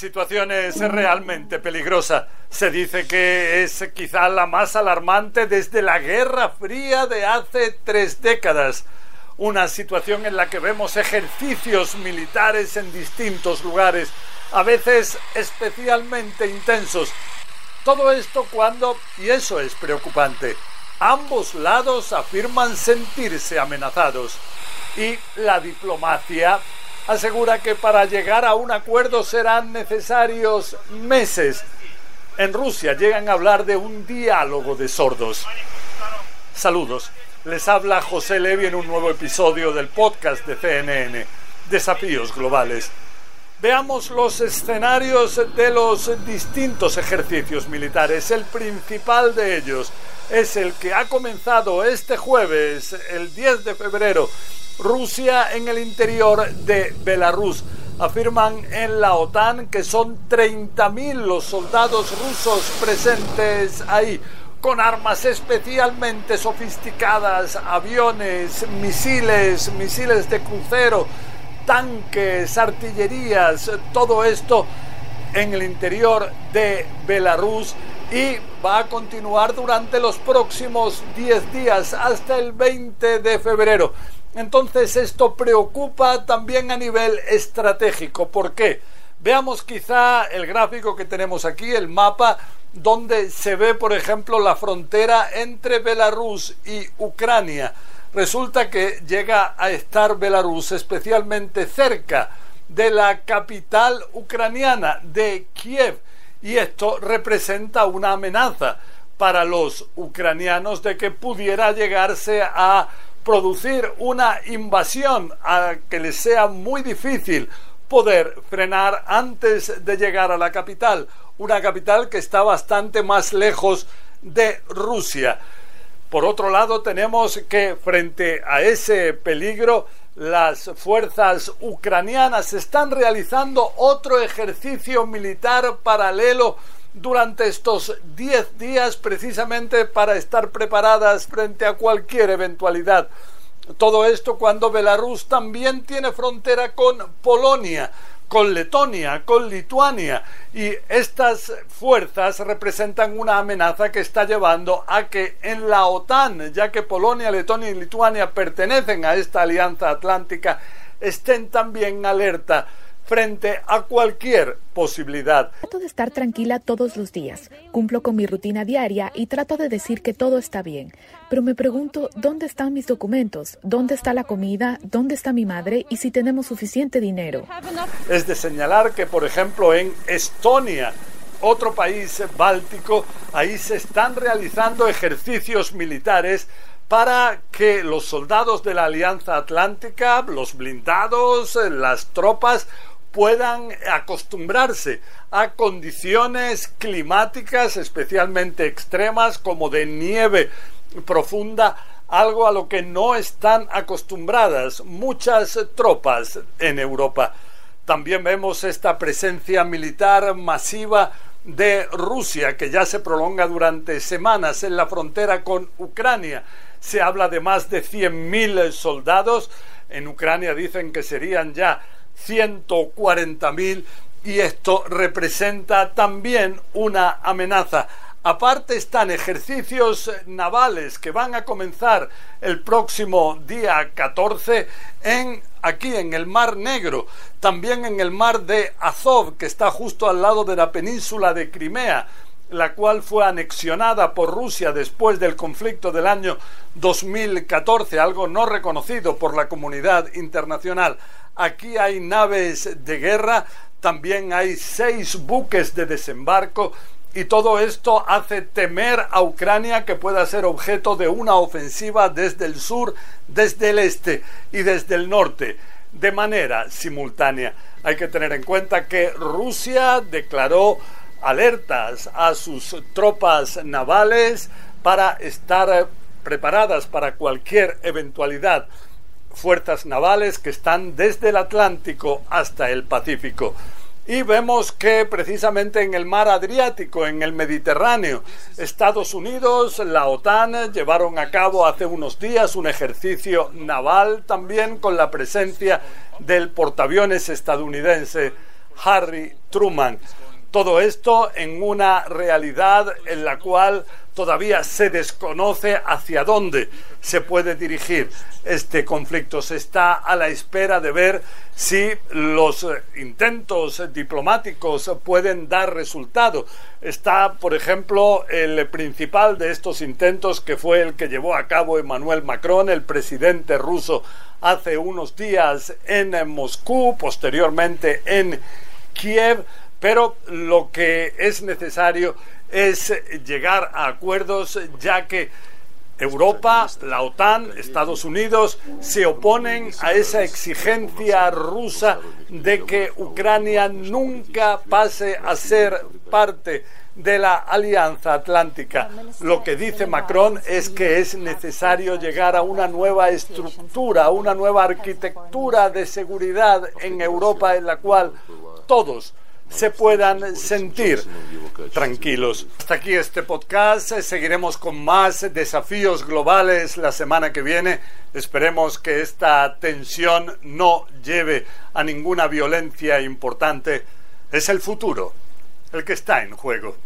situación es realmente peligrosa. Se dice que es quizá la más alarmante desde la Guerra Fría de hace tres décadas. Una situación en la que vemos ejercicios militares en distintos lugares, a veces especialmente intensos. Todo esto cuando, y eso es preocupante, ambos lados afirman sentirse amenazados. Y la diplomacia asegura que para llegar a un acuerdo serán necesarios meses. En Rusia llegan a hablar de un diálogo de sordos. Saludos, les habla José Levi en un nuevo episodio del podcast de CNN, Desafíos Globales. Veamos los escenarios de los distintos ejercicios militares. El principal de ellos es el que ha comenzado este jueves, el 10 de febrero, Rusia en el interior de Belarus. Afirman en la OTAN que son 30.000 los soldados rusos presentes ahí, con armas especialmente sofisticadas, aviones, misiles, misiles de crucero, tanques, artillerías, todo esto en el interior de Belarus y va a continuar durante los próximos 10 días hasta el 20 de febrero. Entonces esto preocupa también a nivel estratégico. ¿Por qué? Veamos quizá el gráfico que tenemos aquí, el mapa, donde se ve, por ejemplo, la frontera entre Belarus y Ucrania. Resulta que llega a estar Belarus especialmente cerca de la capital ucraniana, de Kiev, y esto representa una amenaza para los ucranianos de que pudiera llegarse a producir una invasión a que les sea muy difícil poder frenar antes de llegar a la capital, una capital que está bastante más lejos de Rusia. Por otro lado, tenemos que frente a ese peligro, las fuerzas ucranianas están realizando otro ejercicio militar paralelo durante estos 10 días precisamente para estar preparadas frente a cualquier eventualidad. Todo esto cuando Belarus también tiene frontera con Polonia, con Letonia, con Lituania. Y estas fuerzas representan una amenaza que está llevando a que en la OTAN, ya que Polonia, Letonia y Lituania pertenecen a esta alianza atlántica, estén también alerta frente a cualquier posibilidad. Trato de estar tranquila todos los días, cumplo con mi rutina diaria y trato de decir que todo está bien, pero me pregunto dónde están mis documentos, dónde está la comida, dónde está mi madre y si tenemos suficiente dinero. Es de señalar que, por ejemplo, en Estonia, otro país báltico, ahí se están realizando ejercicios militares para que los soldados de la Alianza Atlántica, los blindados, las tropas, puedan acostumbrarse a condiciones climáticas especialmente extremas como de nieve profunda, algo a lo que no están acostumbradas muchas tropas en Europa. También vemos esta presencia militar masiva de Rusia que ya se prolonga durante semanas en la frontera con Ucrania. Se habla de más de 100.000 soldados. En Ucrania dicen que serían ya 140.000 y esto representa también una amenaza. Aparte están ejercicios navales que van a comenzar el próximo día 14 en aquí en el Mar Negro, también en el Mar de Azov, que está justo al lado de la península de Crimea, la cual fue anexionada por Rusia después del conflicto del año 2014, algo no reconocido por la comunidad internacional. Aquí hay naves de guerra, también hay seis buques de desembarco y todo esto hace temer a Ucrania que pueda ser objeto de una ofensiva desde el sur, desde el este y desde el norte, de manera simultánea. Hay que tener en cuenta que Rusia declaró alertas a sus tropas navales para estar preparadas para cualquier eventualidad fuerzas navales que están desde el Atlántico hasta el Pacífico. Y vemos que precisamente en el mar Adriático, en el Mediterráneo, Estados Unidos, la OTAN llevaron a cabo hace unos días un ejercicio naval también con la presencia del portaaviones estadounidense Harry Truman. Todo esto en una realidad en la cual todavía se desconoce hacia dónde se puede dirigir este conflicto. Se está a la espera de ver si los intentos diplomáticos pueden dar resultado. Está, por ejemplo, el principal de estos intentos, que fue el que llevó a cabo Emmanuel Macron, el presidente ruso, hace unos días en Moscú, posteriormente en Kiev, pero lo que es necesario es llegar a acuerdos ya que Europa, la OTAN, Estados Unidos se oponen a esa exigencia rusa de que Ucrania nunca pase a ser parte de la Alianza Atlántica. Lo que dice Macron es que es necesario llegar a una nueva estructura, una nueva arquitectura de seguridad en Europa en la cual todos se puedan sentir tranquilos. Hasta aquí este podcast. Seguiremos con más desafíos globales la semana que viene. Esperemos que esta tensión no lleve a ninguna violencia importante. Es el futuro el que está en juego.